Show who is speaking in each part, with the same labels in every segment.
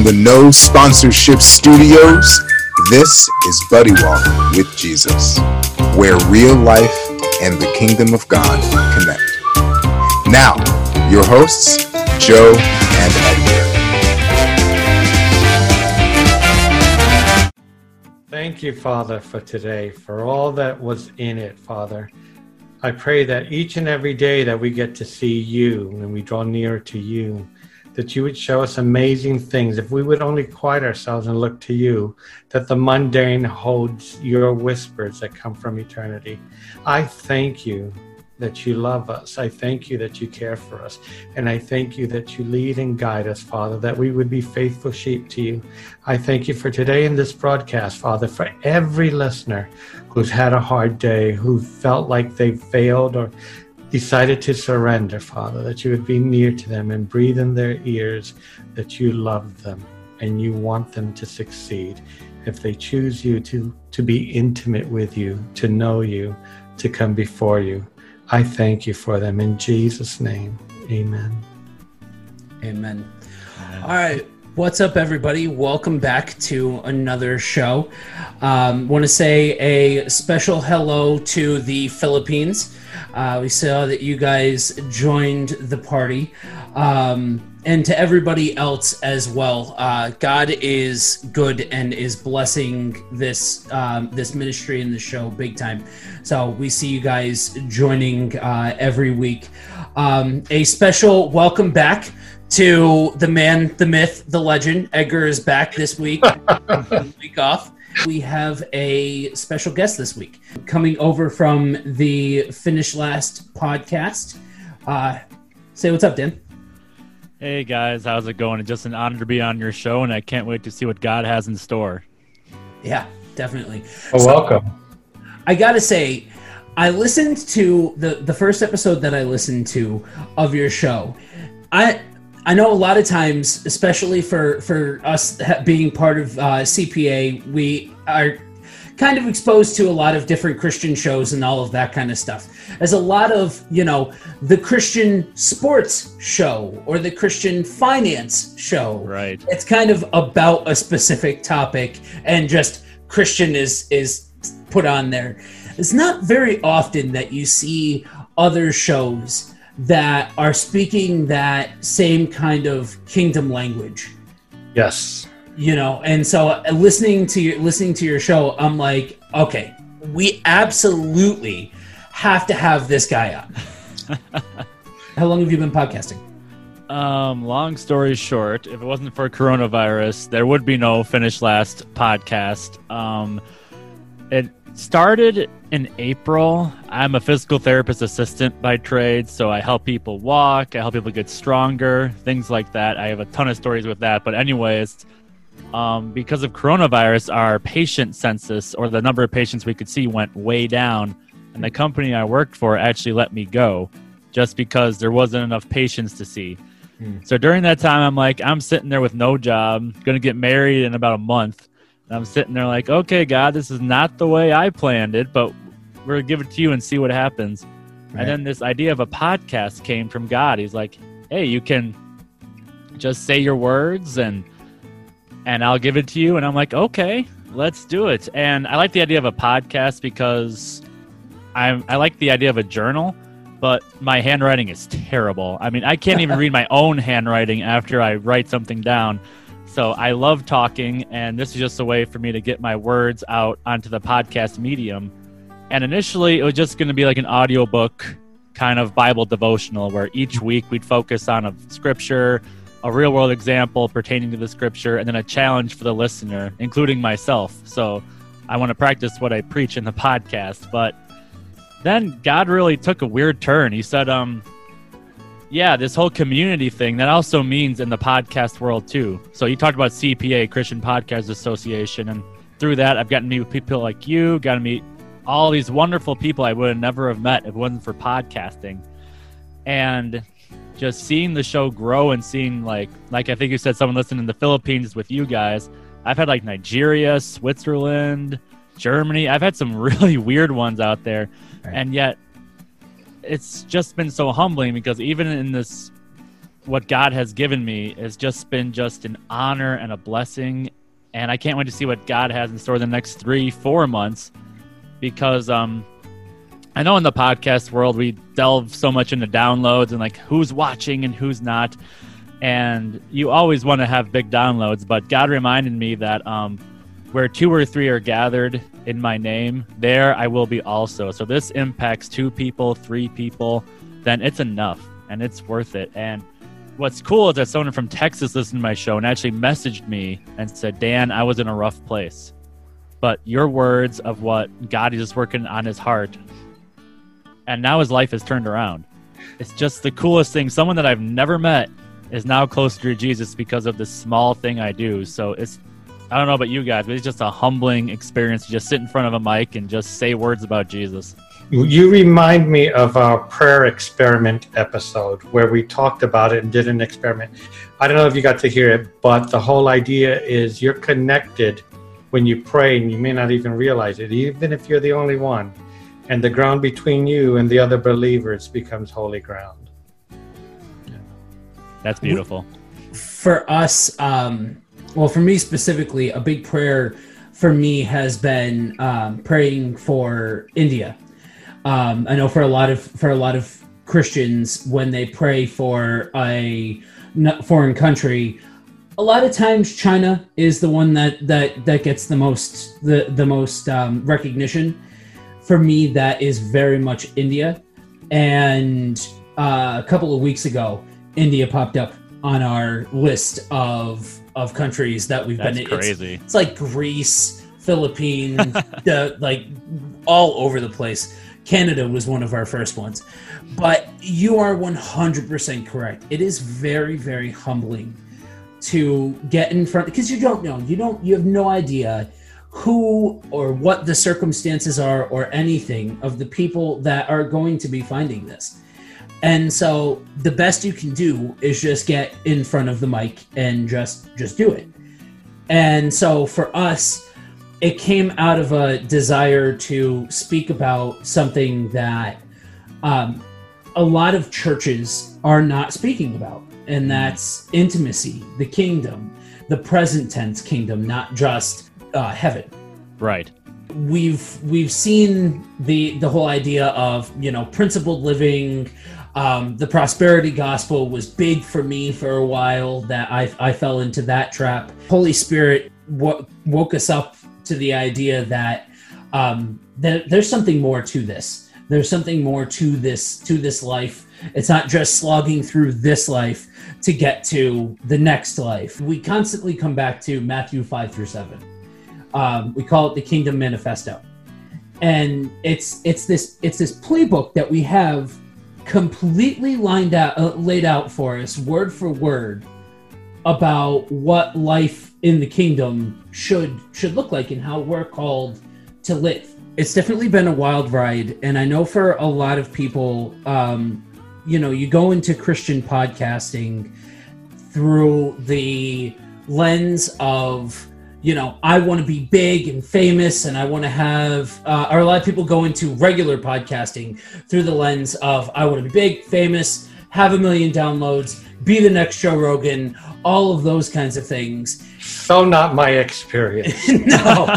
Speaker 1: from the No Sponsorship Studios, this is Buddy Walk with Jesus, where real life and the kingdom of God connect. Now, your hosts, Joe and Edgar.
Speaker 2: Thank you, Father, for today, for all that was in it, Father. I pray that each and every day that we get to see you and we draw nearer to you, that you would show us amazing things. If we would only quiet ourselves and look to you, that the mundane holds your whispers that come from eternity. I thank you that you love us. I thank you that you care for us. And I thank you that you lead and guide us, Father, that we would be faithful sheep to you. I thank you for today in this broadcast, Father, for every listener who's had a hard day, who felt like they failed or decided to surrender, Father, that you would be near to them and breathe in their ears that you love them and you want them to succeed. If they choose you to, to be intimate with you, to know you, to come before you, I thank you for them in Jesus' name. Amen.
Speaker 3: Amen. All right. What's up, everybody? Welcome back to another show. Um, Want to say a special hello to the Philippines. Uh, we saw that you guys joined the party, um, and to everybody else as well. Uh, God is good and is blessing this um, this ministry and the show big time. So we see you guys joining uh, every week. Um, a special welcome back to the man, the myth, the legend. Edgar is back this week. week off. We have a special guest this week coming over from the Finish Last podcast. Uh, say what's up, Dan.
Speaker 4: Hey guys, how's it going? It's just an honor to be on your show, and I can't wait to see what God has in store.
Speaker 3: Yeah, definitely.
Speaker 2: Oh, welcome.
Speaker 3: I gotta say, I listened to the the first episode that I listened to of your show. I I know a lot of times, especially for for us being part of uh, CPA, we are kind of exposed to a lot of different Christian shows and all of that kind of stuff. As a lot of you know the Christian sports show or the Christian finance show,
Speaker 4: Right.
Speaker 3: it's kind of about a specific topic and just christian is is put on there it's not very often that you see other shows that are speaking that same kind of kingdom language
Speaker 2: Yes.
Speaker 3: you know and so uh, listening to your listening to your show i'm like okay we absolutely have to have this guy on how long have you been podcasting
Speaker 4: Um, long story short, if it wasn't for coronavirus, there would be no Finish Last podcast. Um, it started in April. I'm a physical therapist assistant by trade, so I help people walk, I help people get stronger, things like that. I have a ton of stories with that. But, anyways, um, because of coronavirus, our patient census or the number of patients we could see went way down. And the company I worked for actually let me go just because there wasn't enough patients to see. So during that time, I'm like, I'm sitting there with no job, going to get married in about a month. And I'm sitting there like, okay, God, this is not the way I planned it, but we're going to give it to you and see what happens.
Speaker 3: Right.
Speaker 4: And then this idea of a podcast came from God. He's like, hey, you can just say your words and and I'll give it to you. And I'm like, okay, let's do it. And I like the idea of a podcast because I'm I like the idea of a journal, but my handwriting is terrible. I mean, I can't even read my own handwriting after I write something down. So I love talking, and this is just a way for me to get my words out onto the podcast medium. And initially, it was just going to be like an audiobook kind of Bible devotional where each week we'd focus on a scripture, a real world example pertaining to the scripture, and then a challenge for the listener, including myself. So I want to practice what I preach in the podcast. But then God really took a weird turn. He said, um, yeah, this whole community thing, that also means in the podcast world too. So you talked about CPA, Christian Podcast Association, and through that, I've gotten to meet people like you, got to meet all these wonderful people I would have never have met if it wasn't for podcasting. And just seeing the show grow and seeing like like I think you said someone listening in the Philippines with you guys. I've had like Nigeria, Switzerland, Germany. I've had some really weird ones out there.
Speaker 3: Right.
Speaker 4: And yet it's just been so humbling because even in this what God has given me has just been just an honor and a blessing and I can't wait to see what God has in store the next 3 4 months because um I know in the podcast world we delve so much into downloads and like who's watching and who's not. And you always want to have big downloads, but God reminded me that um, where two or three are gathered in my name, there I will be also. So this impacts two people, three people, then it's enough and it's worth it. And what's cool is that someone from Texas listened to my show and actually messaged me and said, Dan, I was in a rough place. But your words of what God is just working on his heart and now his life has turned around. It's just the coolest thing. Someone that I've never met is now closer to Jesus because of this small thing I do. So it's I don't know about you guys, but it's just a humbling experience to just sit in front of a mic and just say words about Jesus.
Speaker 2: You remind me of our prayer experiment episode where we talked about it and did an experiment. I don't know if you got to hear it, but the whole idea is you're connected when you pray and you may not even realize it, even if you're the only one. And the ground between you and the other believers becomes holy ground.
Speaker 4: That's beautiful.
Speaker 3: for us, um, well, for me specifically, a big prayer for me has been um, praying for India. Um, I know for a lot of for a lot of Christians, when they pray for a foreign country, a lot of times China is the one that that that gets the most the the most um, recognition. For me, that is very much India, and uh, a couple of weeks ago, India popped up on our list of of countries that we've
Speaker 4: That's
Speaker 3: been in. It's-
Speaker 4: crazy.
Speaker 3: it's like Greece, Philippines, the, like all over the place. Canada was one of our first ones. But you are 100% correct. It is very, very humbling to get in front because you don't know. You don't you have no idea who or what the circumstances are or anything of the people that are going to be finding this. And so the best you can do is just get in front of the mic and just just do it. And so for us, it came out of a desire to speak about something that um, a lot of churches are not speaking about, and that's intimacy, the kingdom, the present tense kingdom, not just uh, heaven
Speaker 4: Right.
Speaker 3: we've we've seen the the whole idea of you know principled living um, the prosperity gospel was big for me for a while that i i fell into that trap. Holy spirit wo- woke us up to the idea that um that there's something more to this. There's something more to this to this life. It's not just slogging through this life to get to the next life. We constantly come back to matthew 5 through 7 um, we call it the Kingdom Manifesto, and it's it's this it's this playbook that we have completely lined out uh, laid out for us word for word about what life in the kingdom should should look like and how we're called to live. It's definitely been a wild ride, and I know for a lot of people, um, you know, you go into Christian podcasting through the lens of you know i want to be big and famous and i want to have uh, or a lot of people go into regular podcasting through the lens of i want to be big famous have a million downloads be the next joe rogan all of those kinds of things
Speaker 2: So not my experience.
Speaker 3: no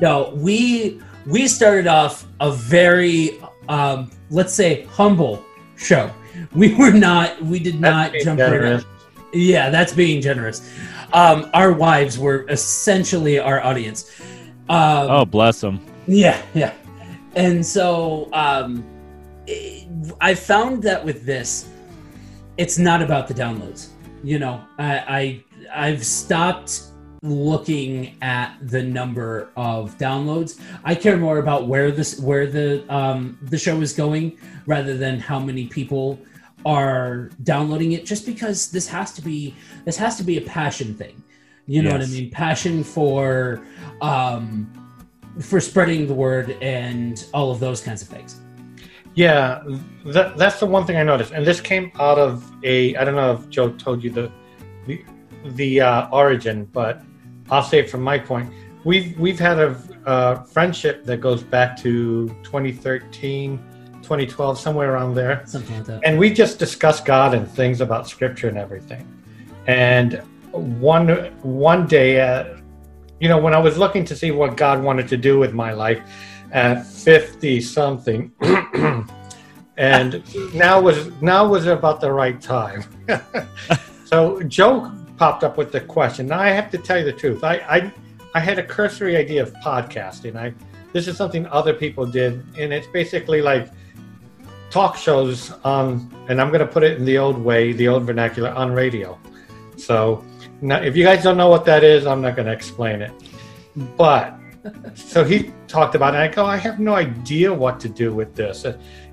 Speaker 3: no we we started off a very um, let's say humble show we were not we did not
Speaker 2: being
Speaker 3: jump
Speaker 2: generous.
Speaker 3: Yeah that's being generous um, our wives were essentially our audience um,
Speaker 4: Oh, bless them.
Speaker 3: yeah, yeah. And so um, I found that with this, it's not about the downloads. You know, I, I I've stopped looking at the number of downloads. I care more about where this where the um, the show is going rather than how many people are downloading it just because this has to be this has to be a passion thing. You know what i mean? Passion for um for spreading the word and all of those kinds of things.
Speaker 2: Yeah, that, that's the one thing I noticed, and this came out of a I don't know if Joe told you the the, the uh, origin, but I'll say it from my point. We've we've had a uh, friendship that goes back to 2013, 2012, somewhere around there,
Speaker 3: something like that
Speaker 2: and we just discuss God and things about Scripture and everything. And one one day, uh, you know, when I was looking to see what God wanted to do with my life at fifty something, and now was now was about the right time. so Joe popped up with the question. Now I have to tell you the truth. I I, I had a cursory idea of podcasting. I this is something other people did, and it's basically like talk shows on, and I'm going to put it in the old way, the old vernacular, on radio. So now, if you guys don't know what that is, I'm not going to explain it. But so he talked about it. And I go, I have no idea what to do with this.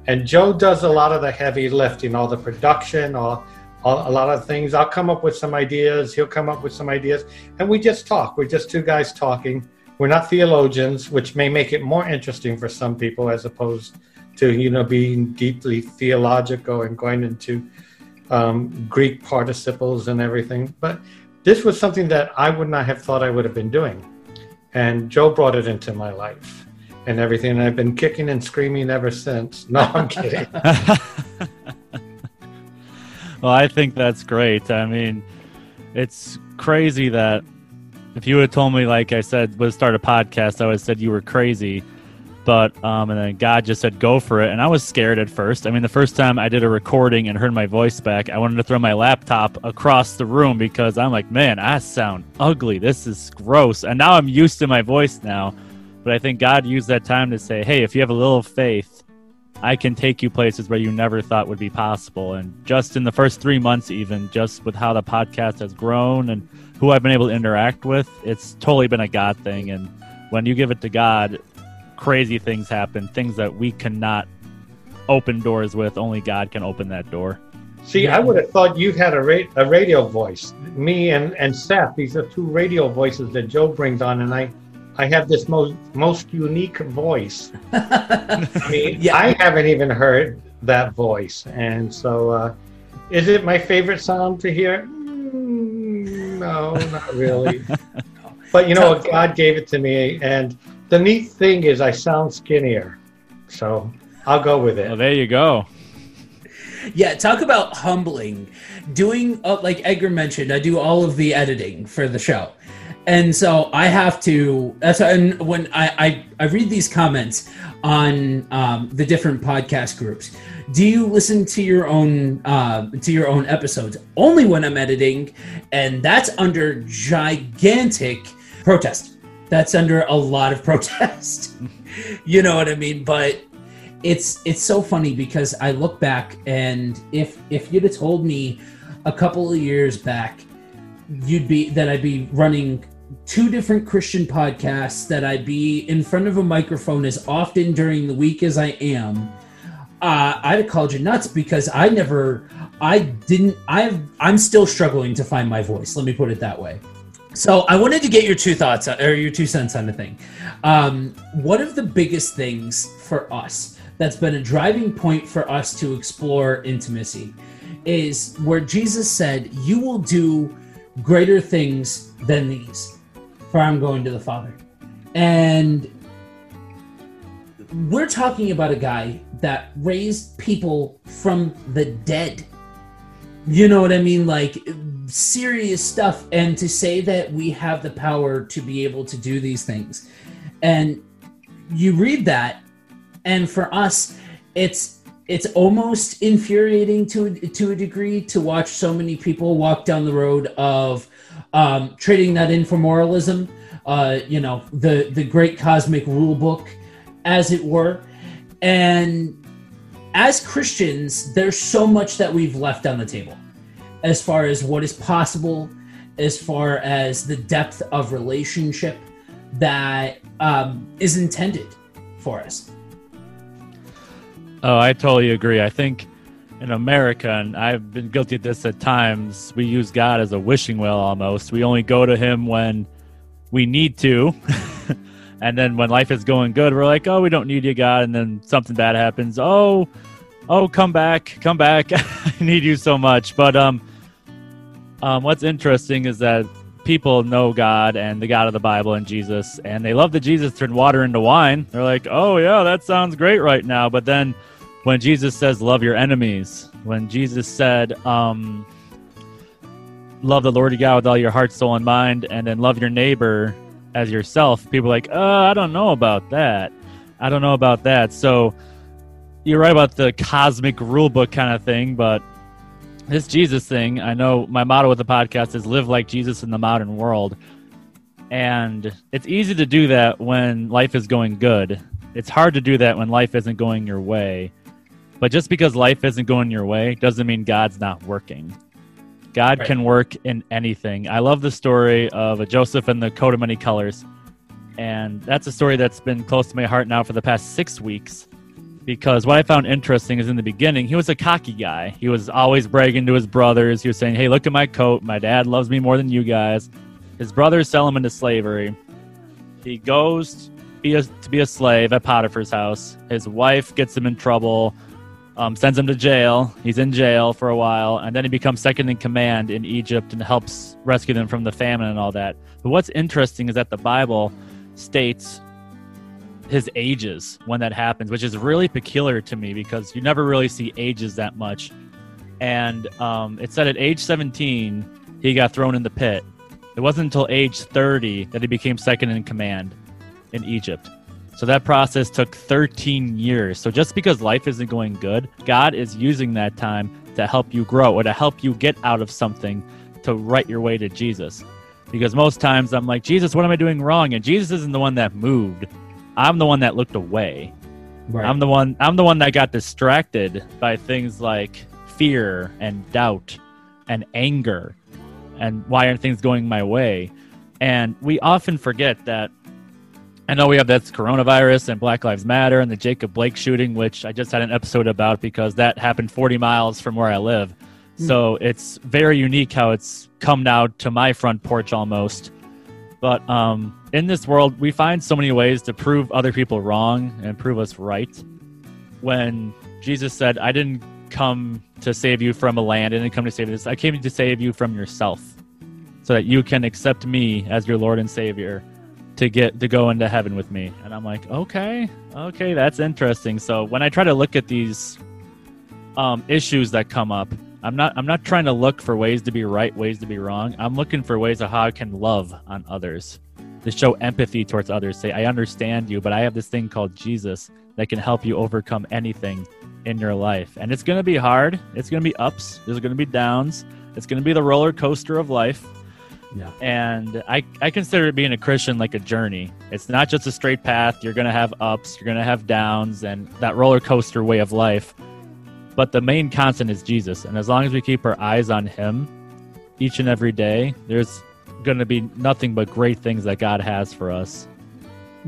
Speaker 2: And, Joe does a lot of the heavy lifting, all the production, all a lot of things. I'll come up with some ideas. He'll come up with some ideas, and we just talk. We're just two guys talking. We're not theologians, which may make it more interesting for some people as opposed to you know being deeply theological and going into um, Greek participles and everything. But this was something that I would not have thought I would have been doing, and Joe brought it into my life and everything. And I've been kicking and screaming ever since. No, I'm kidding.
Speaker 4: well, I think that's great. I mean, it's crazy that if you have told me, like I said, would start a podcast, I would have said you were crazy. But um, and then God just said go for it, and I was scared at first. I mean, the first time I did a recording and heard my voice back, I wanted to throw my laptop across the room because I'm like, man, I sound ugly. This is gross. And now I'm used to my voice now. But I think God used that time to say, hey, if you have a little faith, I can take you places where you never thought would be possible. And just in the first three months, even just with how the podcast has grown and who I've been able to interact with, it's totally been a God thing. And when you give it to God, crazy things happen, things that we cannot open doors with. Only God can open that door.
Speaker 2: See, I would have thought you had a, ra- a radio voice. Me and, and Seth, these are two radio voices that Joe brings on, and I, I have this most most unique voice. I mean,
Speaker 3: Yeah.
Speaker 2: I haven't even heard that voice, and so uh, is it my favorite sound to hear? Mm, no, not really. but you know, what? God gave it to me, and the neat thing is, I sound skinnier, so I'll go with it.
Speaker 4: Well,
Speaker 2: it.
Speaker 4: there you go.
Speaker 3: Yeah, talk about humbling. Doing uh, like Edgar mentioned, I do all of the editing for the show, and so I have to. That's and when I I, I read these comments on um, the different podcast groups. Do you listen to your own uh, to your own episodes only when I'm editing, and that's under gigantic protest. That's under a lot of protest. you know what I mean? But it's it's so funny because I look back and if if you'd have told me a couple of years back you'd be that I'd be running two different Christian podcasts that I'd be in front of a microphone as often during the week as I am uh, I'd have called you nuts because I never I didn't I've I'm still struggling to find my voice let me put it that way so I wanted to get your two thoughts or your two cents on the thing. Um, one of the biggest things for us that's been a driving point for us to explore intimacy is where Jesus said, "You will do greater things than these, for I'm going to the Father." And we're talking about a guy that raised people from the dead. You know what I mean? Like serious stuff. And to say that we have the power to be able to do these things. And you read that, and for us, it's it's almost infuriating to to a degree to watch so many people walk down the road of um, trading that in for moralism. Uh, you know, the the great cosmic rule book, as it were, and as Christians, there's so much that we've left on the table as far as what is possible, as far as the depth of relationship that um, is intended for us.
Speaker 4: Oh, I totally agree. I think in America, and I've been guilty of this at times, we use God as a wishing well almost. We only go to Him when we need to. and then when life is going good, we're like, oh, we don't need you, God. And then something bad happens. Oh, oh, come back, come back. I need you so much. But um, um, what's interesting is that people know God and the God of the Bible and Jesus, and they love that Jesus turned water into wine. They're like, oh, yeah, that sounds great right now. But then when Jesus says, love your enemies, when Jesus said, um, love the Lord your God with all your heart, soul, and mind, and then love your neighbor as yourself, people are like, uh, I don't know about that. I don't know about that. So you're right about the cosmic rule book kind of thing, but this Jesus thing, I know my motto with the podcast is live like Jesus in the modern world. And it's easy to do that when life is going good. It's hard to do that when life isn't going your way. But just because life isn't going your way doesn't mean God's not working. God
Speaker 2: Right.
Speaker 4: can work in anything. I love the story of a Joseph and the coat of many colors. And that's a story that's been close to my heart now for the past six weeks because what I found interesting is in the beginning, he was a cocky guy. He was always bragging to his brothers. He was saying, Hey, look at my coat. My dad loves me more than you guys. His brothers sell him into slavery. He goes be a, to be a slave at Potiphar's house. His wife gets him in trouble, um, sends him to jail. He's in jail for a while, and then he becomes second in command in Egypt and helps rescue them from the famine and all that. But what's interesting is that the Bible states his ages when that happens, which is really peculiar to me because you never really see ages that much. And um, it said at age 17, he got thrown in the pit. It wasn't until age 30 that he became second in command in Egypt. So that process took 13 years. So just because life isn't going good, God is using that time to help you grow or to help you get out of something to right your way to Jesus. Because most times I'm like, Jesus, what am I doing wrong? And Jesus isn't the one that moved. I'm the one that looked away.
Speaker 3: Right.
Speaker 4: I'm the one I'm the one that got distracted by things like fear and doubt and anger and why aren't things going my way? And we often forget that I know we have this coronavirus and Black Lives Matter and the Jacob Blake shooting, which I just had an episode about because that happened 40 miles from where I live. Hmm. So it's very unique how it's come now to my front porch almost. But um, in this world, we find so many ways to prove other people wrong and prove us right. When Jesus said, I didn't come to save you from a land, I didn't come to save this, I came to save you from yourself so that you can accept me as your Lord and Savior to get to go into heaven with me. And I'm like, okay, okay, that's interesting. So when I try to look at these um, issues that come up, I'm not I'm not trying to look for ways to be right, ways to be wrong. I'm looking for ways of how I can love on others, to show empathy towards others. Say, I understand you, but I have this thing called Jesus that can help you overcome anything in your life. And it's going to be hard. It's going to be ups. There's going to be downs. It's going to be the roller coaster of life.
Speaker 3: Yeah.
Speaker 4: And I, I consider being a Christian like a journey. It's not just a straight path. You're going to have ups, you're going to have downs, and that roller coaster way of life. But the main constant is Jesus. And as long as we keep our eyes on Him each and every day, there's going to be nothing but great things that God has for us.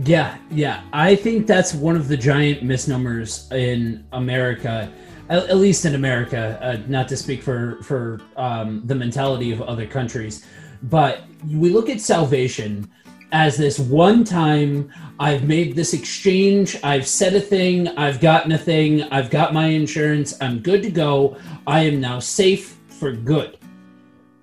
Speaker 3: Yeah, yeah. I think that's one of the giant misnomers in America, at, least in America. Uh, not to speak for for um, the mentality of other countries, but we look at salvation as this one time I've made this exchange, I've said a thing, I've gotten a thing, I've got my insurance, I'm good to go, I am now safe for good.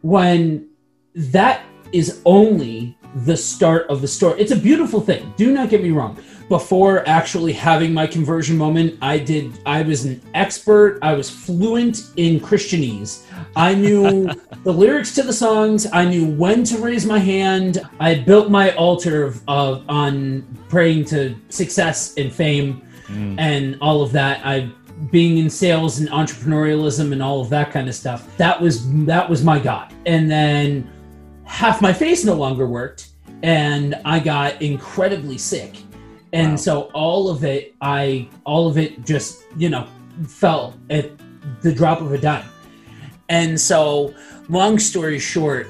Speaker 3: When that is only the start of the story. It's a beautiful thing. Do not get me wrong. Before actually having my conversion moment, I did I was an expert. I was fluent in Christianese. I knew the lyrics to the songs. I knew when to raise my hand. I built my altar of, of on praying to success and fame mm. and all of that. I being in sales and entrepreneurialism and all of that kind of stuff. That was that was my god. And then half my face no longer worked and I got incredibly sick. And
Speaker 4: Wow.
Speaker 3: so all of it I all of it just, you know, fell at the drop of a dime. And so long story short,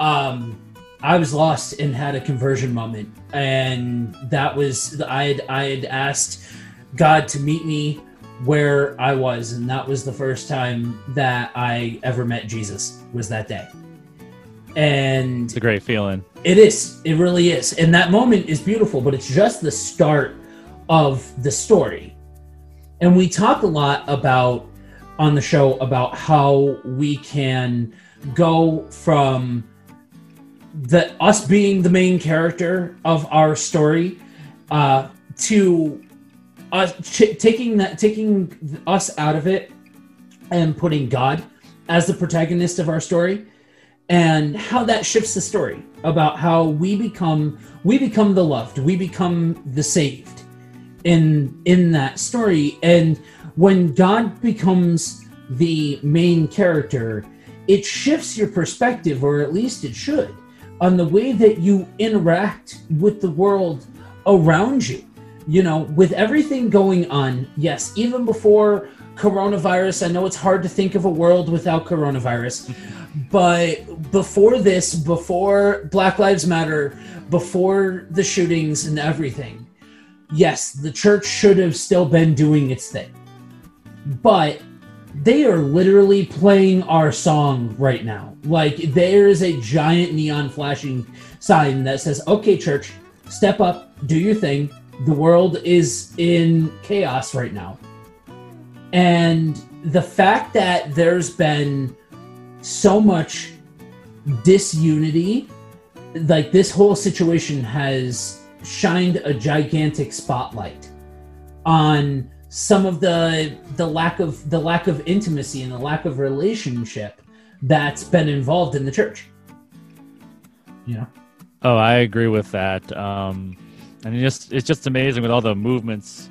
Speaker 3: um I was lost and had a conversion moment and that was I had I had asked God to meet me where I was and that was the first time that I ever met Jesus was that day. And
Speaker 4: It's a great feeling.
Speaker 3: it is. It really is. And that moment is beautiful, but it's just the start of the story. And we talk a lot about on the show about how we can go from the us being the main character of our story uh, to us ch- taking that taking us out of it and putting God as the protagonist of our story and how that shifts the story about how we become we become the loved we become the saved in in that story. And when god becomes the main character it shifts your perspective or at least it should on the way that you interact with the world around you. You know with everything going on yes even before coronavirus. I know it's hard to think of a world without coronavirus. But before this before black lives matter before the shootings and everything yes the church should have still been doing its thing. But they are literally playing our song right now. Like there is a giant neon flashing sign that says okay church step up do your thing. The world is in chaos right now and the fact that there's been so much disunity like this whole situation has shined a gigantic spotlight on some of the the lack of the lack of intimacy and the lack of relationship that's been involved in the church. You know?
Speaker 4: Oh, I agree with that. Um, and just it's just amazing with all the movements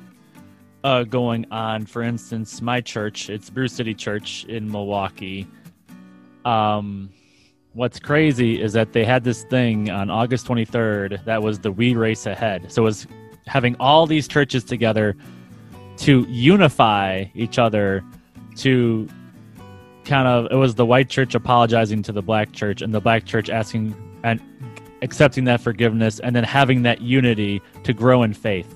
Speaker 4: uh, going on. For instance, my church, it's Brew City Church in Milwaukee. Um, what's crazy is that they had this thing on August 23rd that was the We Race Ahead. So it was having all these churches together to unify each other to kind of it was the white church apologizing to the black church and the black church asking and accepting that forgiveness and then having that unity to grow in faith.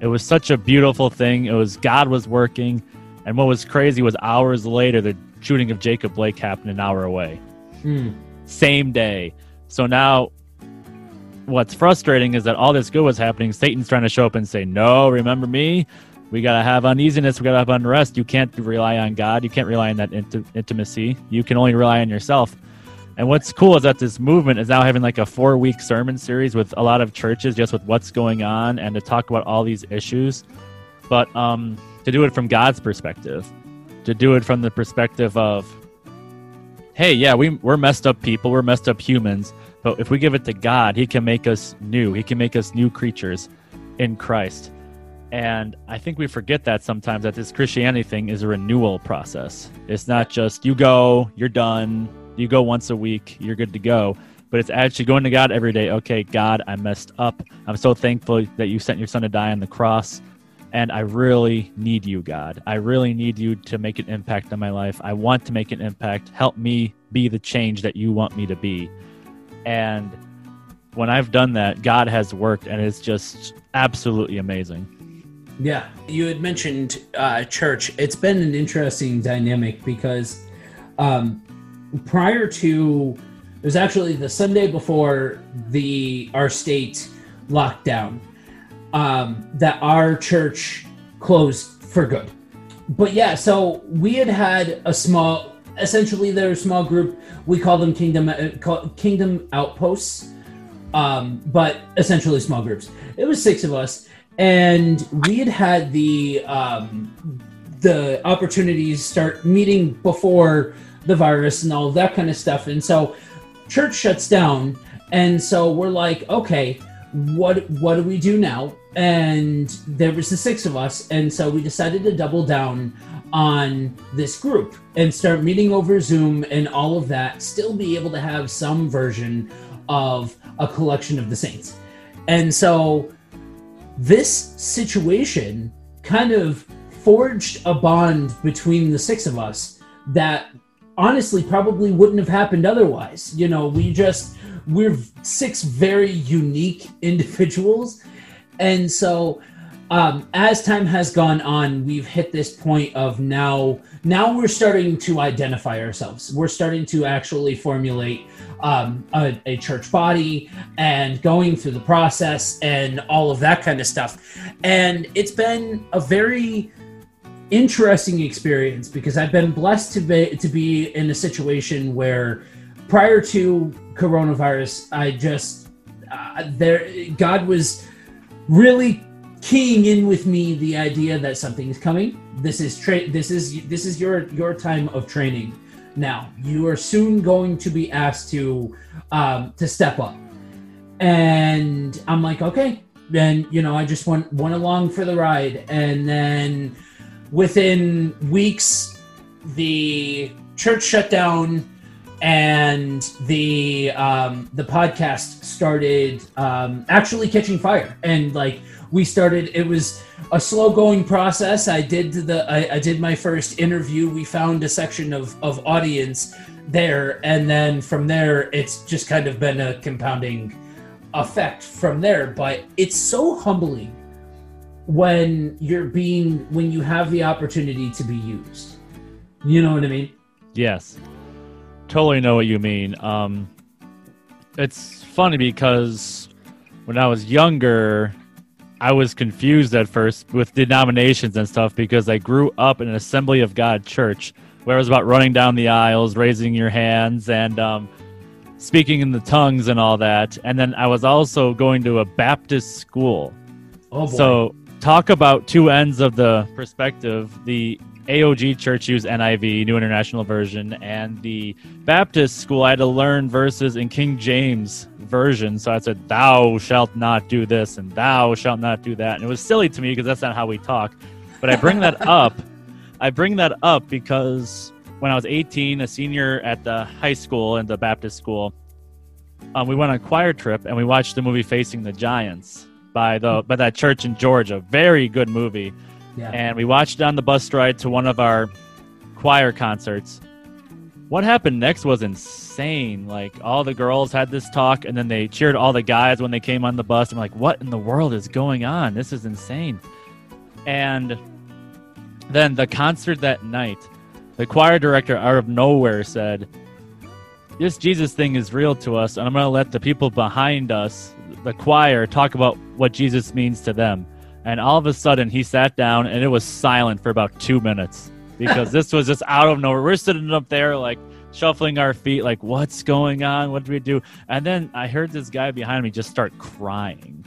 Speaker 4: It was such a beautiful thing. It was God was working, and what was crazy was hours later the shooting of Jacob Blake happened an hour away.
Speaker 3: Hmm.
Speaker 4: Same day. So now what's frustrating is that all this good was happening. Satan's trying to show up and say, No, remember me? We got to have uneasiness. We got to have unrest. You can't rely on God. You can't rely on that inti- intimacy. You can only rely on yourself. And what's cool is that this movement is now having like a four week sermon series with a lot of churches just with what's going on and to talk about all these issues. But um, to do it from God's perspective, to do it from the perspective of, hey, yeah, we, we're messed up people, we're messed up humans, but if we give it to God, He can make us new. He can make us new creatures in Christ. And I think we forget that sometimes that this Christianity thing is a renewal process. It's not just you go, you're done, you go once a week, you're good to go. But it's actually going to God every day. Okay, God, I messed up. I'm so thankful that you sent your son to die on the cross. And I really need you, God. I really need you to make an impact on my life. I want to make an impact. Help me be the change that you want me to be. And when I've done that, God has worked, and it's just absolutely amazing.
Speaker 3: Yeah, you had mentioned uh, church. It's been an interesting dynamic because um, prior to it was actually the Sunday before the our state lockdown um, that our church closed for good. But yeah, so we had had a small, essentially they're a small group. We call them kingdom uh, kingdom outposts, um, but essentially small groups. It was six of us, and we had had the um, the opportunities start meeting before the virus and all that kind of stuff. And so church shuts down, and so we're like, okay, what what do we do now? And there was the six of us, and so we decided to double down on this group and start meeting over Zoom and all of that. Still be able to have some version of a collection of the saints, and so this situation kind of forged a bond between the six of us that honestly probably wouldn't have happened otherwise. You know, we just we're six very unique individuals, and so um, as time has gone on, we've hit this point of now. Now we're starting to identify ourselves. We're starting to actually formulate um, a, a church body and going through the process and all of that kind of stuff. And it's been a very interesting experience because I've been blessed to be to be in a situation where prior to coronavirus, I just uh, there God was really keying in with me the idea that something is coming. This is tra- this is this is your your time of training. Now you are soon going to be asked to um, to step up, and I'm like, okay. Then you know, I just went went along for the ride, and then within weeks, the church shut down and the um, the podcast started um, actually catching fire. And like we started it was a slow going process. I did the I, I did my first interview. We found a section of, of audience there. And then from there it's just kind of been a compounding effect from there. But it's so humbling when you're being when you have the opportunity to be used you know what i mean
Speaker 4: Yes, totally know what you mean. Um, it's funny because when I was younger, I was confused at first with denominations and stuff because I grew up in an Assembly of God church where it was about running down the aisles, raising your hands, and um, speaking in the tongues and all that. And then I was also going to a Baptist school.
Speaker 3: oh boy
Speaker 4: So talk about two ends of the perspective. The AOG church Use NIV, New International Version, and the Baptist school I had to learn verses in King James version. So I said, "Thou shalt not do this," and "Thou shalt not do that," and it was silly to me because that's not how we talk. But I bring that up. I bring that up because when I was 18, a senior at the high school and the Baptist school, um, we went on a choir trip and we watched the movie Facing the Giants by the by that church in Georgia. Very good movie
Speaker 3: Yeah.
Speaker 4: and we watched it on the bus ride to one of our choir concerts. What happened next was insane. Like all the girls had this talk, and then they cheered all the guys when they came on the bus. I'm like, what in the world is going on? This is insane. And then the concert that night, the choir director out of nowhere said, This Jesus thing is real to us, and I'm going to let the people behind us, the choir, talk about what Jesus means to them. And all of a sudden, he sat down and it was silent for about two minutes because this was just out of nowhere. We're sitting up there, like shuffling our feet, like, what's going on? What do we do? And then I heard this guy behind me just start crying.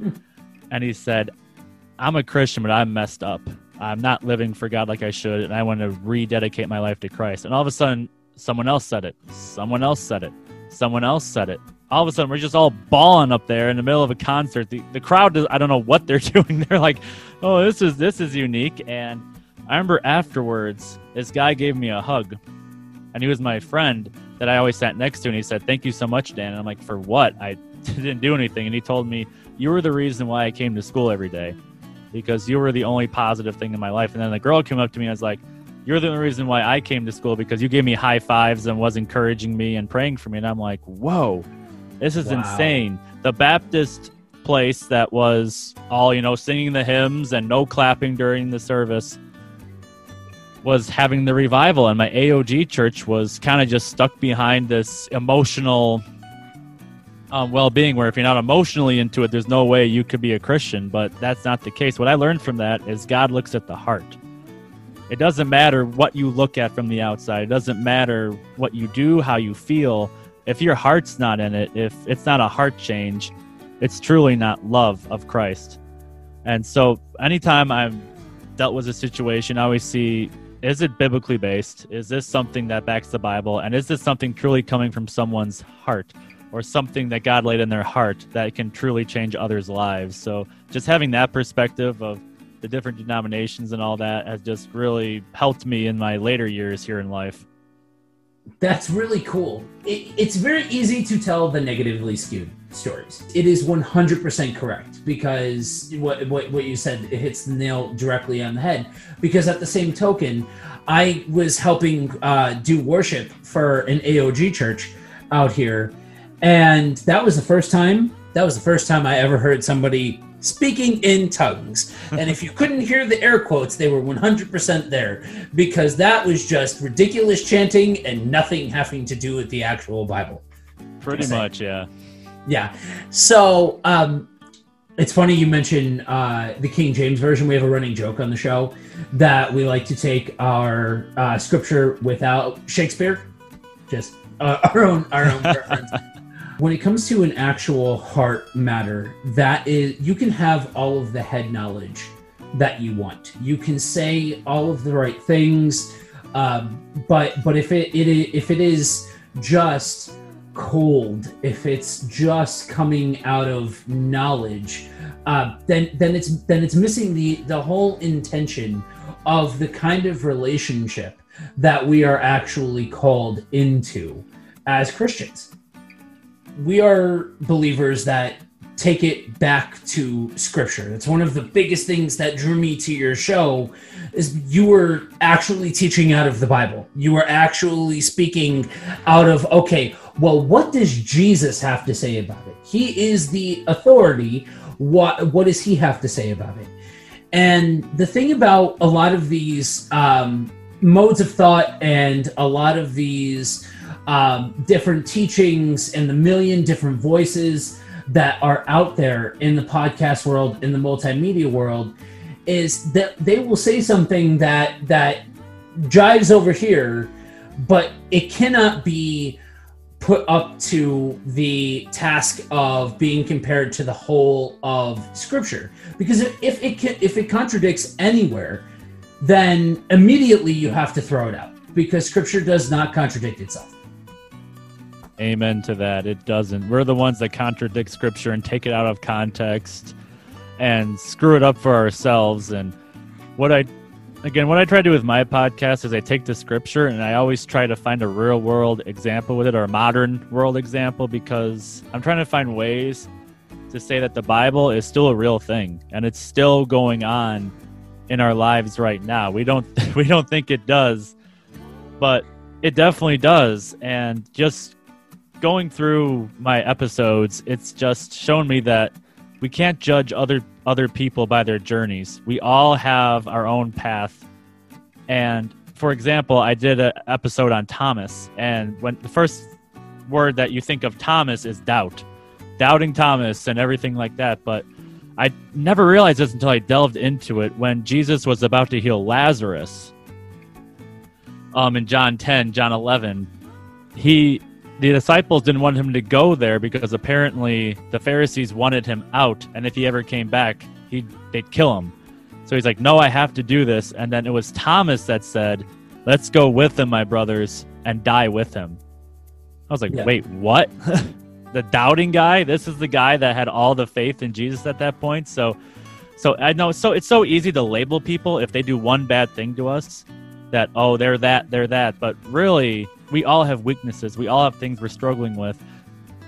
Speaker 4: and he said, I'm a Christian, but I'm messed up. I'm not living for God like I should, and I want to rededicate my life to Christ. And all of a sudden, someone else said it. Someone else said it. Someone else said it. All of a sudden, we're just all bawling up there in the middle of a concert. The, the crowd, does, I don't know what they're doing. They're like, "Oh, this is this is unique." And I remember afterwards, this guy gave me a hug, and he was my friend that I always sat next to, and he said, "Thank you so much, Dan." And I'm like, "For what? I didn't do anything." And he told me, "You were the reason why I came to school every day." because you were the only positive thing in my life. And then the girl came up to me and was like, You're the only reason why I came to school because you gave me high fives and was encouraging me and praying for me. And I'm like, Whoa, this is
Speaker 3: Wow.
Speaker 4: insane. The Baptist place that was all, you know, singing the hymns and no clapping during the service was having the revival. And my AOG church was kind of just stuck behind this emotional um, well-being where if you're not emotionally into it there's no way you could be a christian but that's not the case what i learned from that is god looks at the heart it doesn't matter what you look at from the outside it doesn't matter what you do how you feel if your heart's not in it if it's not a heart change it's truly not love of christ and so anytime i've dealt with a situation i always see is it biblically based is this something that backs the bible and is this something truly coming from someone's heart or something that God laid in their heart that can truly change others' lives. So just having that perspective of the different denominations and all that has just really helped me in my later years here in life.
Speaker 3: That's really cool. It, it's very easy to tell the negatively skewed stories. It is 100% correct because what, what, what you said, it hits the nail directly on the head. Because at the same token, I was helping uh, do worship for an AOG church out here. And that was the first time, that was the first time I ever heard somebody speaking in tongues. And if you couldn't hear the air quotes, they were 100% there because that was just ridiculous chanting and nothing having to do with the actual Bible.
Speaker 4: Pretty much, yeah.
Speaker 3: Yeah. So um, it's funny you mention uh, the King James version. We have a running joke on the show that we like to take our uh, scripture without Shakespeare, just uh, our own our own preference. When it comes to an actual heart matter, that is, you can have all of the head knowledge that you want. You can say all of the right things, um, but but if it, it if it is just cold, if it's just coming out of knowledge, uh, then then it's then it's missing the the whole intention of the kind of relationship that we are actually called into as Christians. We are believers that take it back to scripture. That's one of the biggest things that drew me to your show is you were actually teaching out of the Bible. You were actually speaking out of okay, well what does Jesus have to say about it? He is the authority. What what does he have to say about it? And the thing about a lot of these um, modes of thought and a lot of these um, different teachings and the million different voices that are out there in the podcast world, in the multimedia world, is that they will say something that that jives over here, but it cannot be put up to the task of being compared to the whole of scripture because if, if it can, if it contradicts anywhere then immediately you have to throw it out because scripture does not contradict itself.
Speaker 4: Amen to that. It doesn't. We're the ones that contradict scripture and take it out of context and screw it up for ourselves. And what I, again, what I try to do with my podcast is I take the scripture and I always try to find a real world example with it or a modern world example because I'm trying to find ways to say that the Bible is still a real thing and it's still going on in our lives right now. We don't we don't think it does, but it definitely does. And just going through my episodes, it's just shown me that we can't judge other other people by their journeys. We all have our own path. And for example, I did an episode on Thomas, and when the first word that you think of Thomas is doubt, doubting Thomas, and everything like that. But I never realized this until I delved into it when Jesus was about to heal Lazarus. Um, in John 10, John 11, he the disciples didn't want him to go there because apparently the Pharisees wanted him out, and if he ever came back, he they'd kill him. So he's like, "No, I have to do this." And then it was Thomas that said, "Let's go with him, my brothers, and die with him." I was like,
Speaker 3: Yeah.
Speaker 4: "Wait, what?" the doubting guy. This is the guy that had all the faith in Jesus at that point. So, so I know. So it's so easy to label people if they do one bad thing to us that oh they're that they're that but really we all have weaknesses. We all have things we're struggling with.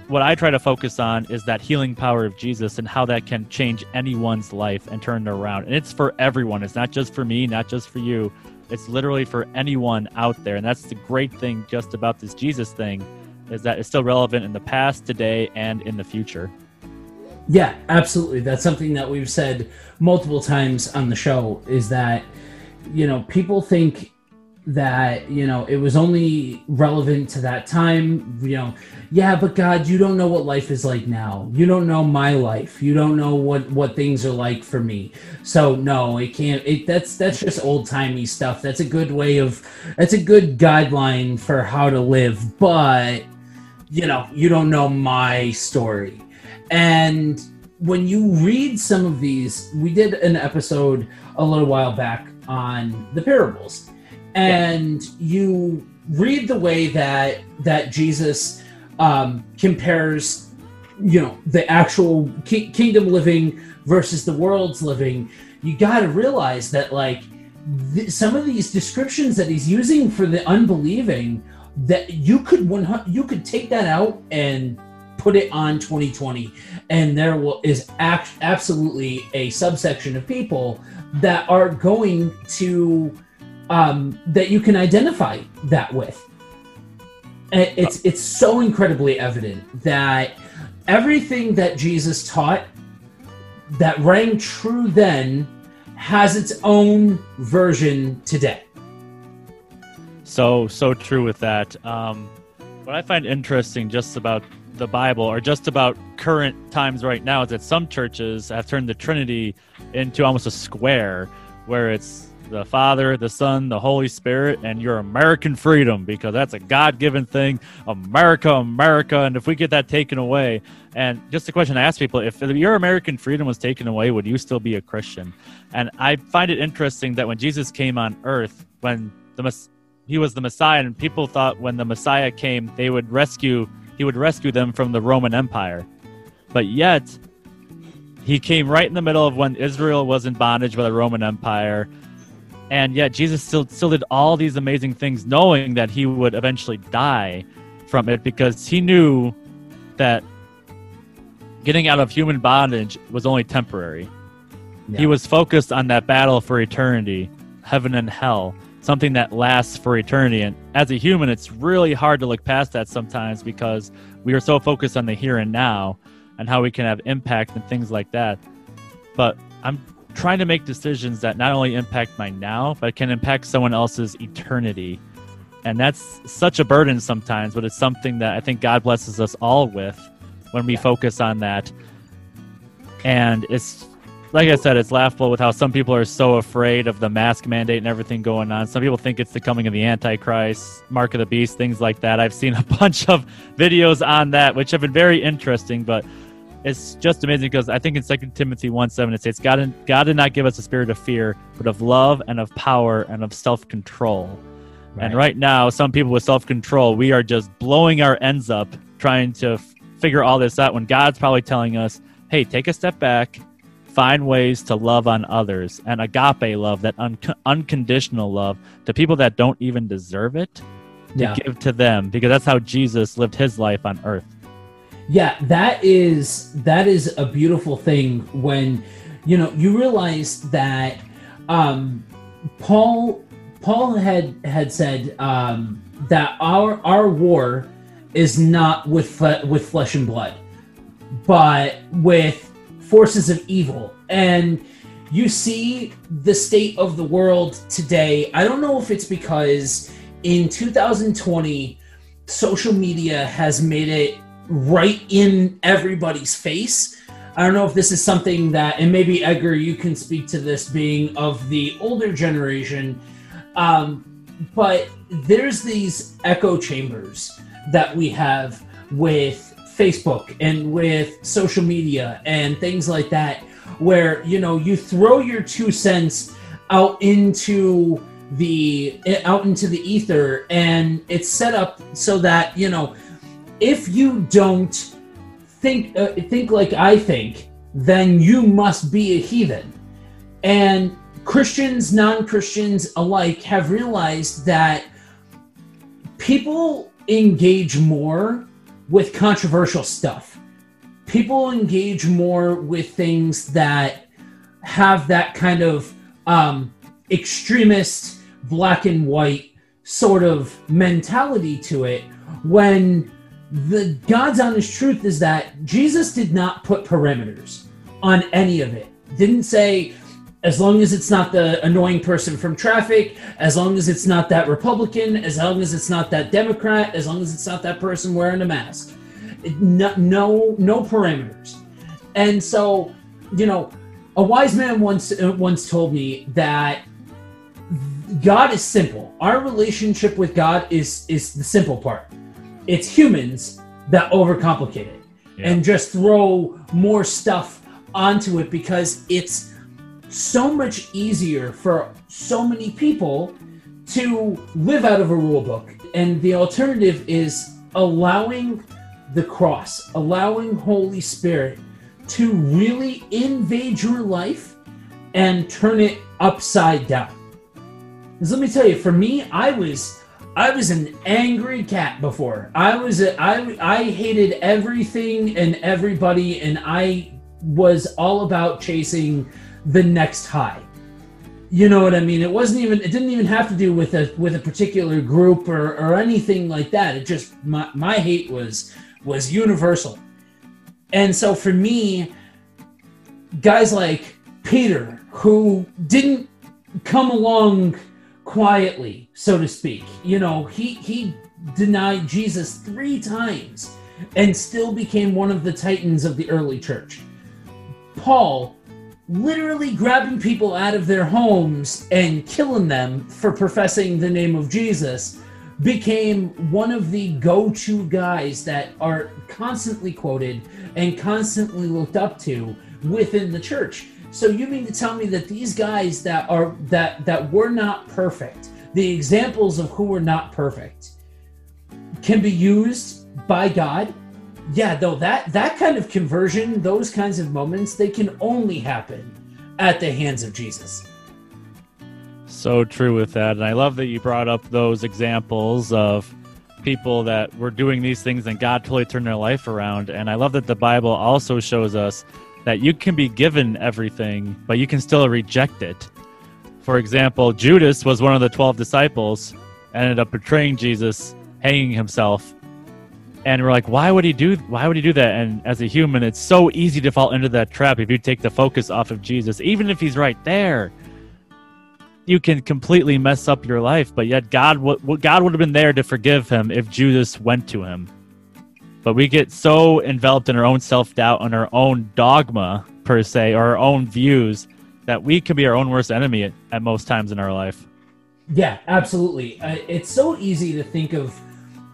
Speaker 4: What i try to focus on is that healing power of jesus and how that can change anyone's life and turn it around. And it's for everyone. It's not just for me not just for you. It's literally for anyone out there. And that's the great thing just about this jesus thing is that it's still relevant in the past today and in the future.
Speaker 3: Yeah, absolutely. That's something that we've said multiple times on the show is that, you know, people think that, you know, it was only relevant to that time. You know, yeah, but God, you don't know what life is like now. You don't know my life. You don't know what what things are like for me. So no, it can't it that's that's just old-timey stuff. That's a good way of that's a good guideline for how to live, but you know, you don't know my story. And when you read some of these, we did an episode a little while back on the parables, and you read the way that that Jesus um, compares, you know, the actual ki- kingdom living versus the world's living. You got to realize that, like, th- some of these descriptions that he's using for the unbelieving, that you could one you could take that out and put it on 2020 and there will is act, absolutely a subsection of people that are going to um, that you can identify that with. It's it's so incredibly evident that everything that jesus taught that rang true then has its own version today.
Speaker 4: So so true with that. Um, what I find interesting just about the Bible, or just about current times right now, is that some churches have turned the Trinity into almost a square, where it's the Father, the Son, the Holy Spirit, and your American freedom, because that's a God-given thing. America, America, and if we get that taken away, and just a question I ask people: If your American freedom was taken away, would you still be a Christian? And I find it interesting that when Jesus came on Earth, when the he was the Messiah, and people thought when the Messiah came, they would rescue he would rescue them from the Roman Empire. But yet, he came right in the middle of when Israel was in bondage by the Roman Empire, and yet Jesus still still did all these amazing things, knowing that he would eventually die from it because he knew that getting out of human bondage was only temporary.
Speaker 3: Yeah.
Speaker 4: He was focused on that battle for eternity, heaven and hell, something that lasts for eternity. And as a human, it's really hard to look past that sometimes because we are so focused on the here and now and how we can have impact and things like that. But I'm trying to make decisions that not only impact my now, but can impact someone else's eternity. And that's such a burden sometimes, but it's something that I think God blesses us all with when we focus on that. And it's like I said, it's laughable with how some people are so afraid of the mask mandate and everything going on. Some people think it's the coming of the Antichrist, Mark of the Beast, things like that. I've seen a bunch of videos on that, which have been very interesting, but it's just amazing because I think in Second Timothy one seven it says God did, God did not give us a spirit of fear, but of love and of power and of self control. And right now, some people with self control, we are just blowing our ends up trying to f- figure all this out when God's probably telling us, hey, take a step back, find ways to love on others, and agape love, that un- unconditional love to people that don't even deserve it, to
Speaker 3: Yeah.
Speaker 4: give to them, because that's how Jesus lived his life on earth.
Speaker 3: Yeah, that is that is a beautiful thing when you know you realize that um, Paul Paul had had said um, that our our war is not with fle- with flesh and blood, but with forces of evil, and you see the state of the world today. I don't know if it's because in 2020 social media has made it right in everybody's face. I don't know if this is something that, and maybe Edgar, you can speak to this being of the older generation, um, but there's these echo chambers that we have with Facebook and with social media and things like that, where you know you throw your two cents out into the out into the ether, and it's set up so that you know if you don't think uh, think like I think, then you must be a heathen. And Christians, non-Christians alike have realized that people engage more with controversial stuff. People engage more with things that have that kind of um, extremist, black and white sort of mentality to it when the God's honest truth is that Jesus did not put parameters on any of it. Didn't say, as long as it's not the annoying person from traffic, as long as it's not that Republican, as long as it's not that Democrat, as long as it's not that person wearing a mask. No, no, no parameters. And so, you know, a wise man once uh, once told me that God is simple. Our relationship with God is is the simple part. It's humans that overcomplicate it
Speaker 4: Yeah.
Speaker 3: and just throw more stuff onto it because it's so much easier for so many people to live out of a rule book. And the alternative is allowing the cross, allowing Holy Spirit to really invade your life and turn it upside down. Because let me tell you, for me, I was I was an angry cat before. I was a, I I hated everything and everybody, and I was all about chasing the next high. You know what I mean? It wasn't even it didn't even have to do with a with a particular group or, or anything like that. It just my, my hate was was universal. And so for me, guys like Peter, who didn't come along quietly, so to speak. You know, he he denied Jesus three times and still became one of the titans of the early church. Paul literally grabbing people out of their homes and killing them for professing the name of Jesus became one of the go-to guys that are constantly quoted and constantly looked up to within the church. So you mean to tell me that these guys that are that that were not perfect, the examples of who were not perfect, can be used by God? Yeah, though that that kind of conversion, those kinds of moments, they can only happen at the hands of Jesus.
Speaker 4: So true with that. And I love that you brought up those examples of people that were doing these things and God totally turned their life around. And I love that the Bible also shows us that you can be given everything, but you can still reject it. For example, Judas was one of the 12 disciples, ended up betraying Jesus, hanging himself. And we're like, why would he do why would he do that? And as a human, it's so easy to fall into that trap if you take the focus off of Jesus, even if he's right there you can completely mess up your life. But yet, God, God would have been there to forgive him if Judas went to him. But we get so enveloped in our own self doubt and our own dogma, per se, or our own views, that we can be our own worst enemy at, at most times in our life.
Speaker 3: Yeah, absolutely. Uh, it's so easy to think of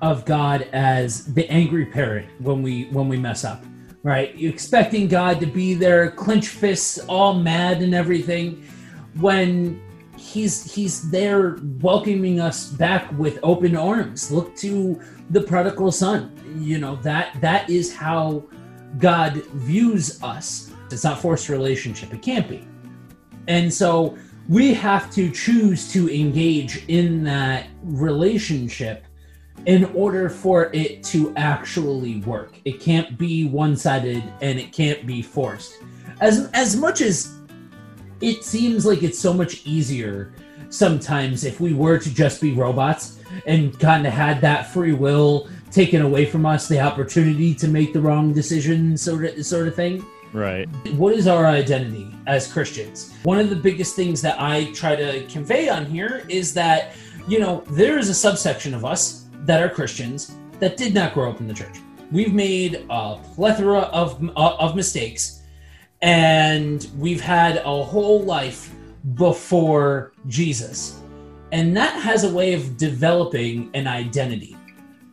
Speaker 3: of God as the angry parent when we when we mess up. right? You're expecting God to be there, clench fists, all mad and everything, when he's he's there welcoming us back with open arms. Look to the prodigal son. You know that that is how God views us. It's not forced relationship. It can't be. And so we have to choose to engage in that relationship in order for it to actually work. It can't be one-sided and it can't be forced. As as much as it seems like it's so much easier sometimes if we were to just be robots and kind of had that free will taken away from us, the opportunity to make the wrong decision, sort of sort of thing.
Speaker 4: Right.
Speaker 3: What is our identity as Christians? One of the biggest things that I try to convey on here is that, you know, there is a subsection of us that are Christians that did not grow up in the church. We've made a plethora of, uh, of mistakes, and we've had a whole life before Jesus. And that has a way of developing an identity,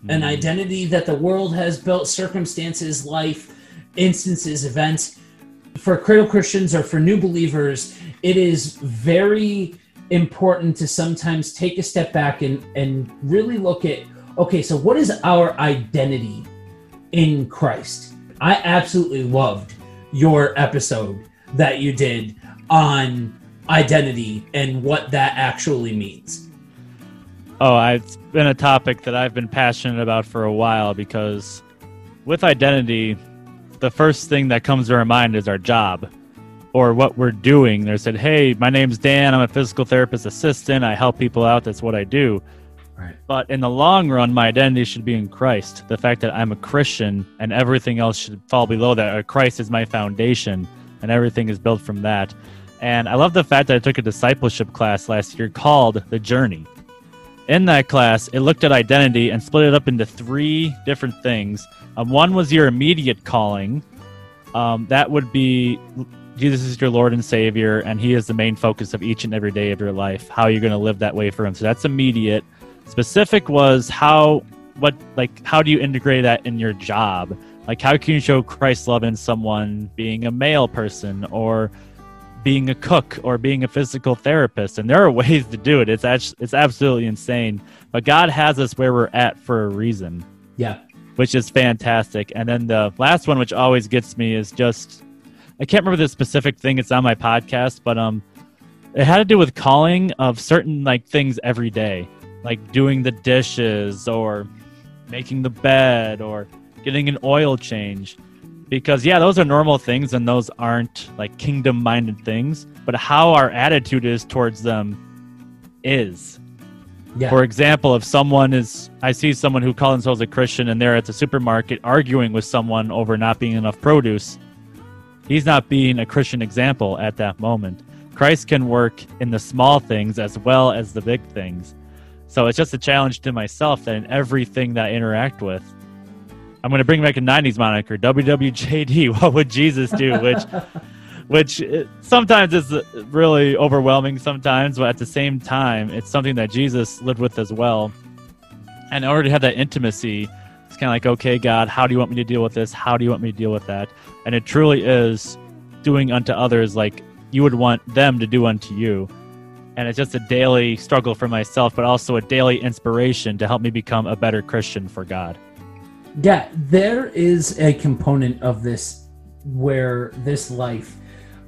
Speaker 3: an hmm. identity that the world has built, circumstances, life, instances, events. For critical Christians or for new believers, it is very important to sometimes take a step back and, and really look at okay, so what is our identity in Christ? I absolutely loved your episode that you did on identity and what that actually means.
Speaker 4: Oh, it's been a topic that I've been passionate about for a while because with identity, the first thing that comes to our mind is our job or what we're doing. They said, Hey, my name's Dan. I'm a physical therapist assistant. I help people out. That's what I do. But in the long run, my identity should be in Christ. The fact that I'm a Christian and everything else should fall below that. Christ is my foundation and everything is built from that. And I love the fact that I took a discipleship class last year called The Journey. In that class, it looked at identity and split it up into three different things. Um, one was your immediate calling. Um, that would be Jesus is your Lord and Savior, and He is the main focus of each and every day of your life. How you're going to live that way for Him. So that's immediate. Specific was how, what, like, how do you integrate that in your job? Like, how can you show Christ's love in someone being a mail person or being a cook or being a physical therapist? And there are ways to do it. It's actually, it's absolutely insane. But God has us where we're at for a reason
Speaker 3: Yeah.
Speaker 4: which is fantastic. And then the last one, which always gets me, is just I can't remember the specific thing. It's on my podcast, but um, it had to do with calling of certain like things every day, like doing the dishes or making the bed or getting an oil change. Because yeah, those are normal things, and those aren't like kingdom-minded things. But how our attitude is towards them is.
Speaker 3: Yeah.
Speaker 4: For example, if someone is, I see someone who calls themselves a Christian and they're at the supermarket arguing with someone over not being enough produce, he's not being a Christian example at that moment. Christ can work in the small things as well as the big things. So it's just a challenge to myself that in everything that I interact with, I'm going to bring back a 90s moniker, WWJD, what would Jesus do? Which which uh, sometimes is uh, really overwhelming sometimes but at the same time it's something that jesus lived with as well. And in order to have that intimacy. It's kind of like okay god how do you want me to deal with this? How do you want me to deal with that? And it truly is doing unto others like you would want them to do unto you and it's just a daily struggle for myself but also a daily inspiration to help me become a better christian for god
Speaker 3: Yeah, there is a component of this where this life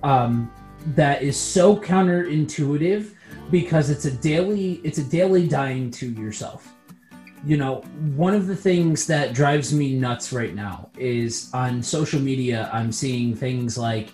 Speaker 3: um, that is so counterintuitive because it's a daily it's a daily dying to yourself. You know, one of the things that drives me nuts right now is on social media I'm seeing things like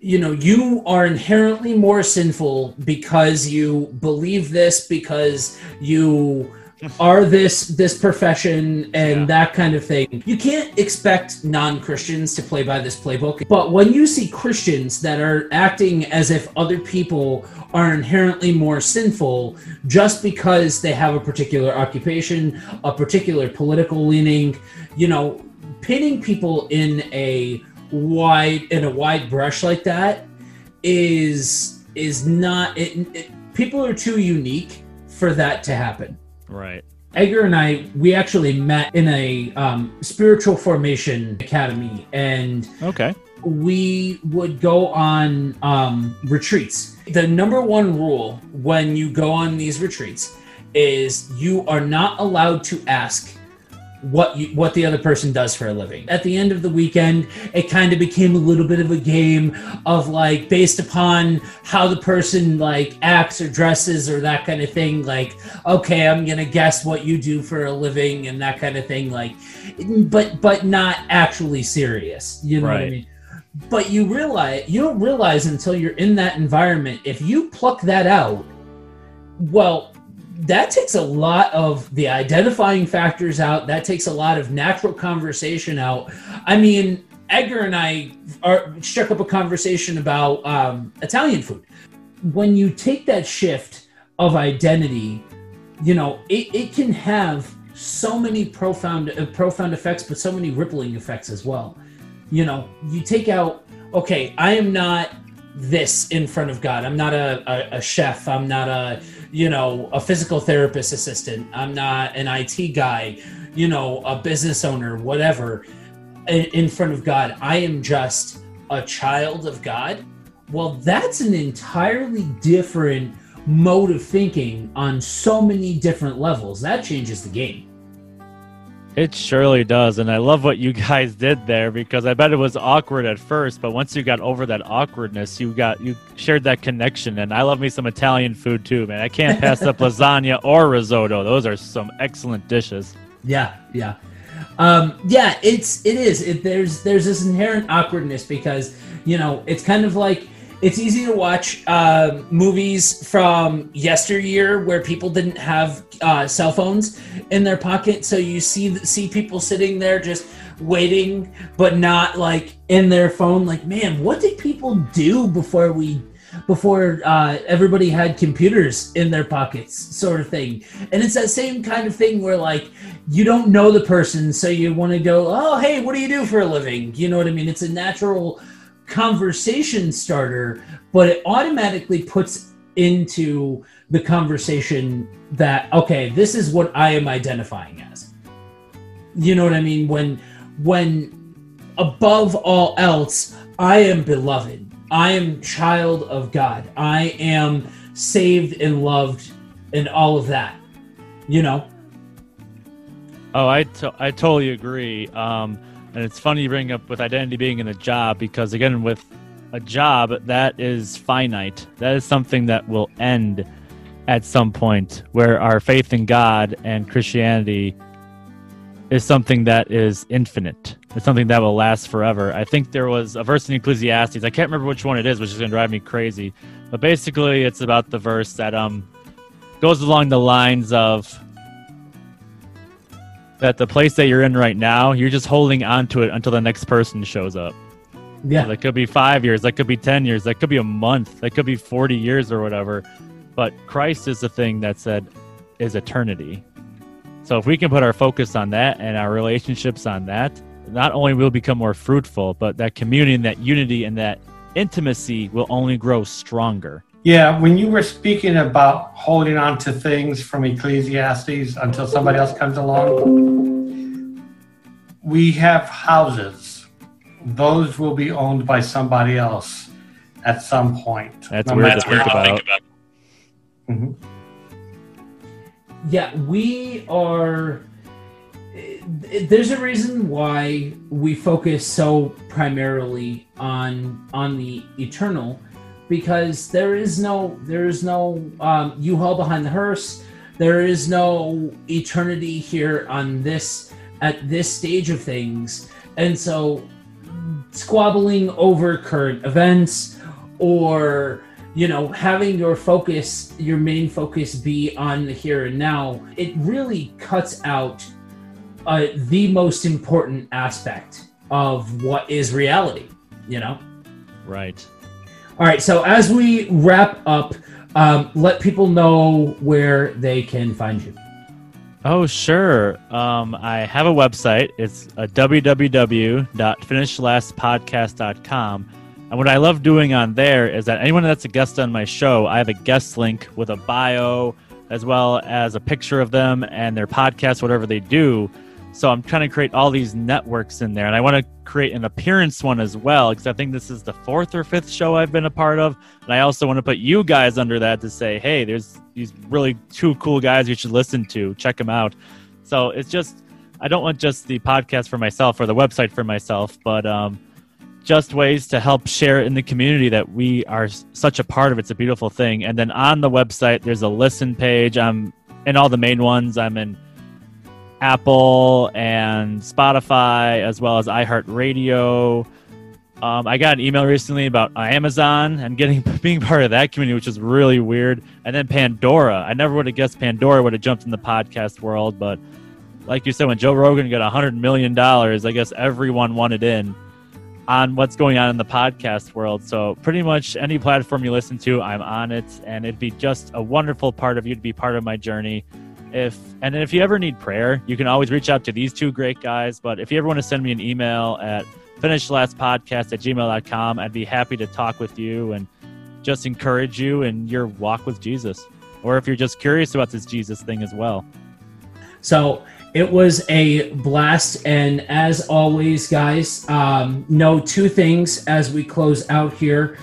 Speaker 3: you know, you are inherently more sinful because you believe this because you are this this profession and
Speaker 4: Yeah.
Speaker 3: that kind of thing. You can't expect non-Christians to play by this playbook. But when you see Christians that are acting as if other people are inherently more sinful just because they have a particular occupation, a particular political leaning, you know, pinning people in a wide in a wide brush like that is is not it, it people are too unique for that to happen
Speaker 4: right
Speaker 3: Edgar and I, we actually met in a um, spiritual formation academy, and
Speaker 4: Okay.
Speaker 3: we would go on um, retreats. The number one rule when you go on these retreats is you are not allowed to ask what you, what the other person does for a living. At the end of the weekend, it kind of became a little bit of a game of like based upon how the person like acts or dresses or that kind of thing. Like, okay, I'm gonna guess what you do for a living and that kind of thing. Like, but but not actually serious. You know what I mean? But you realize you don't realize until you're in that environment. If you pluck that out, well, that takes a lot of the identifying factors out. That takes a lot of natural conversation out. I mean, Edgar and I are, struck up a conversation about um, Italian food. When you take that shift of identity, you know, it, it can have so many profound uh, profound effects, but so many rippling effects as well. You know, you take out, okay, I am not this in front of God. I'm not a, a, a chef. I'm not a, you know, a physical therapist assistant. I'm not an IT guy, you know, a business owner, whatever. In, front of God, I am just a child of God. Well, that's an entirely different mode of thinking on so many different levels. That changes the game.
Speaker 4: It surely does. And I love what you guys did there because I bet it was awkward at first, but once you got over that awkwardness, you got you shared that connection. And I love me some Italian food too, man. I can't pass up lasagna or risotto. Those are some excellent dishes.
Speaker 3: Yeah, yeah, um, yeah. It's it is. It, there's there's this inherent awkwardness because you know it's kind of like it's easy to watch uh, movies from yesteryear where people didn't have uh, cell phones in their pocket, so you see see people sitting there just waiting, but not like in their phone. Like, man, what did people do before we before uh, everybody had computers in their pockets, sort of thing. And it's that same kind of thing where like you don't know the person, so you want to go, oh hey, what do you do for a living? You know what I mean? It's a natural conversation starter, but it automatically puts into the conversation that okay, this is what I am identifying as. You know what I mean? When when above all else, I am beloved. I am child of God. I am saved and loved and all of that. You know?
Speaker 4: Oh, I, I totally agree. Um, and it's funny you bring up with identity being in a job because, again, with a job, that is finite. That is something that will end at some point, where our faith in God and Christianity is something that is infinite. It's something that will last forever. I think there was a verse in Ecclesiastes. I can't remember which one it is, which is going to drive me crazy. But basically, it's about the verse that um goes along the lines of that the place that you're in right now, you're just holding on to it until the next person shows up.
Speaker 3: Yeah.
Speaker 4: That could be five years, that could be 10 years, that could be a month, that could be 40 years or whatever. But Christ is the thing that said is eternity. So if we can put our focus on that and our relationships on that, not only will we become more fruitful, but that communion, that unity and that intimacy will only grow stronger.
Speaker 2: Yeah, when you were speaking about holding on to things from Ecclesiastes until somebody else comes along, we have houses. Those will be owned by somebody else at some point.
Speaker 4: That's
Speaker 2: No
Speaker 4: weird to
Speaker 2: matter
Speaker 4: think
Speaker 2: how-
Speaker 4: about.
Speaker 2: Mhm.
Speaker 3: Yeah, we are. There's a reason why we focus so primarily on on the eternal, because there is no there is no um, U-Haul behind the hearse. There is no eternity here on this at this stage of things, and so squabbling over current events or you know having your focus your main focus be on the here and now it really cuts out uh, the most important aspect of what is reality you know
Speaker 4: Right.
Speaker 3: All right so as we wrap up um, let people know where they can find you
Speaker 4: Oh, sure. Um, I have a website. It's uh, www.finishlastpodcast.com. And what I love doing on there is that anyone that's a guest on my show, I have a guest link with a bio, as well as a picture of them and their podcast, whatever they do. So I'm trying to create all these networks in there, and I want to create an appearance one as well because I think this is the fourth or fifth show I've been a part of, and I also want to put you guys under that to say, hey, there's these really two cool guys you should listen to. Check them out. So it's just I don't want just the podcast for myself or the website for myself, but um, just ways to help share in the community that we are such a part of. It's a beautiful thing. And then on the website, there's a listen page. I'm in all the main ones. I'm in Apple and Spotify, as well as iHeartRadio. Um, I got an email recently about Amazon and getting being part of that community, which is really weird. And then Pandora. I never would have guessed Pandora would have jumped in the podcast world, but like you said, when Joe Rogan got a hundred million dollars, I guess everyone wanted in on what's going on in the podcast world. So pretty much any platform you listen to, I'm on it, and it'd be just a wonderful part of you to be part of my journey. If and if you ever need prayer, you can always reach out to these two great guys. But if you ever want to send me an email at finishlastpodcast at gmail.com, I'd be happy to talk with you and just encourage you in your walk with Jesus. Or if you're just curious about this Jesus thing as well.
Speaker 3: So it was a blast. And as always, guys, um, know two things as we close out here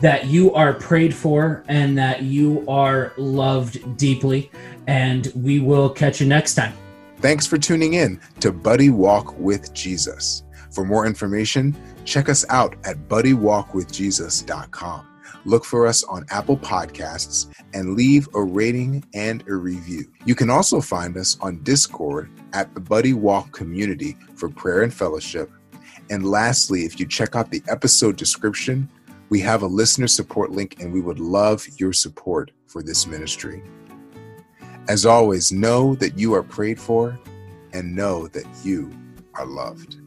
Speaker 3: that you are prayed for and that you are loved deeply. And we will catch you next time.
Speaker 1: Thanks for tuning in to Buddy Walk with Jesus. For more information, check us out at buddywalkwithjesus.com. Look for us on Apple Podcasts and leave a rating and a review. You can also find us on Discord at the Buddy Walk community for prayer and fellowship. And lastly, if you check out the episode description, we have a listener support link and we would love your support for this ministry. As always, know that you are prayed for and know that you are loved.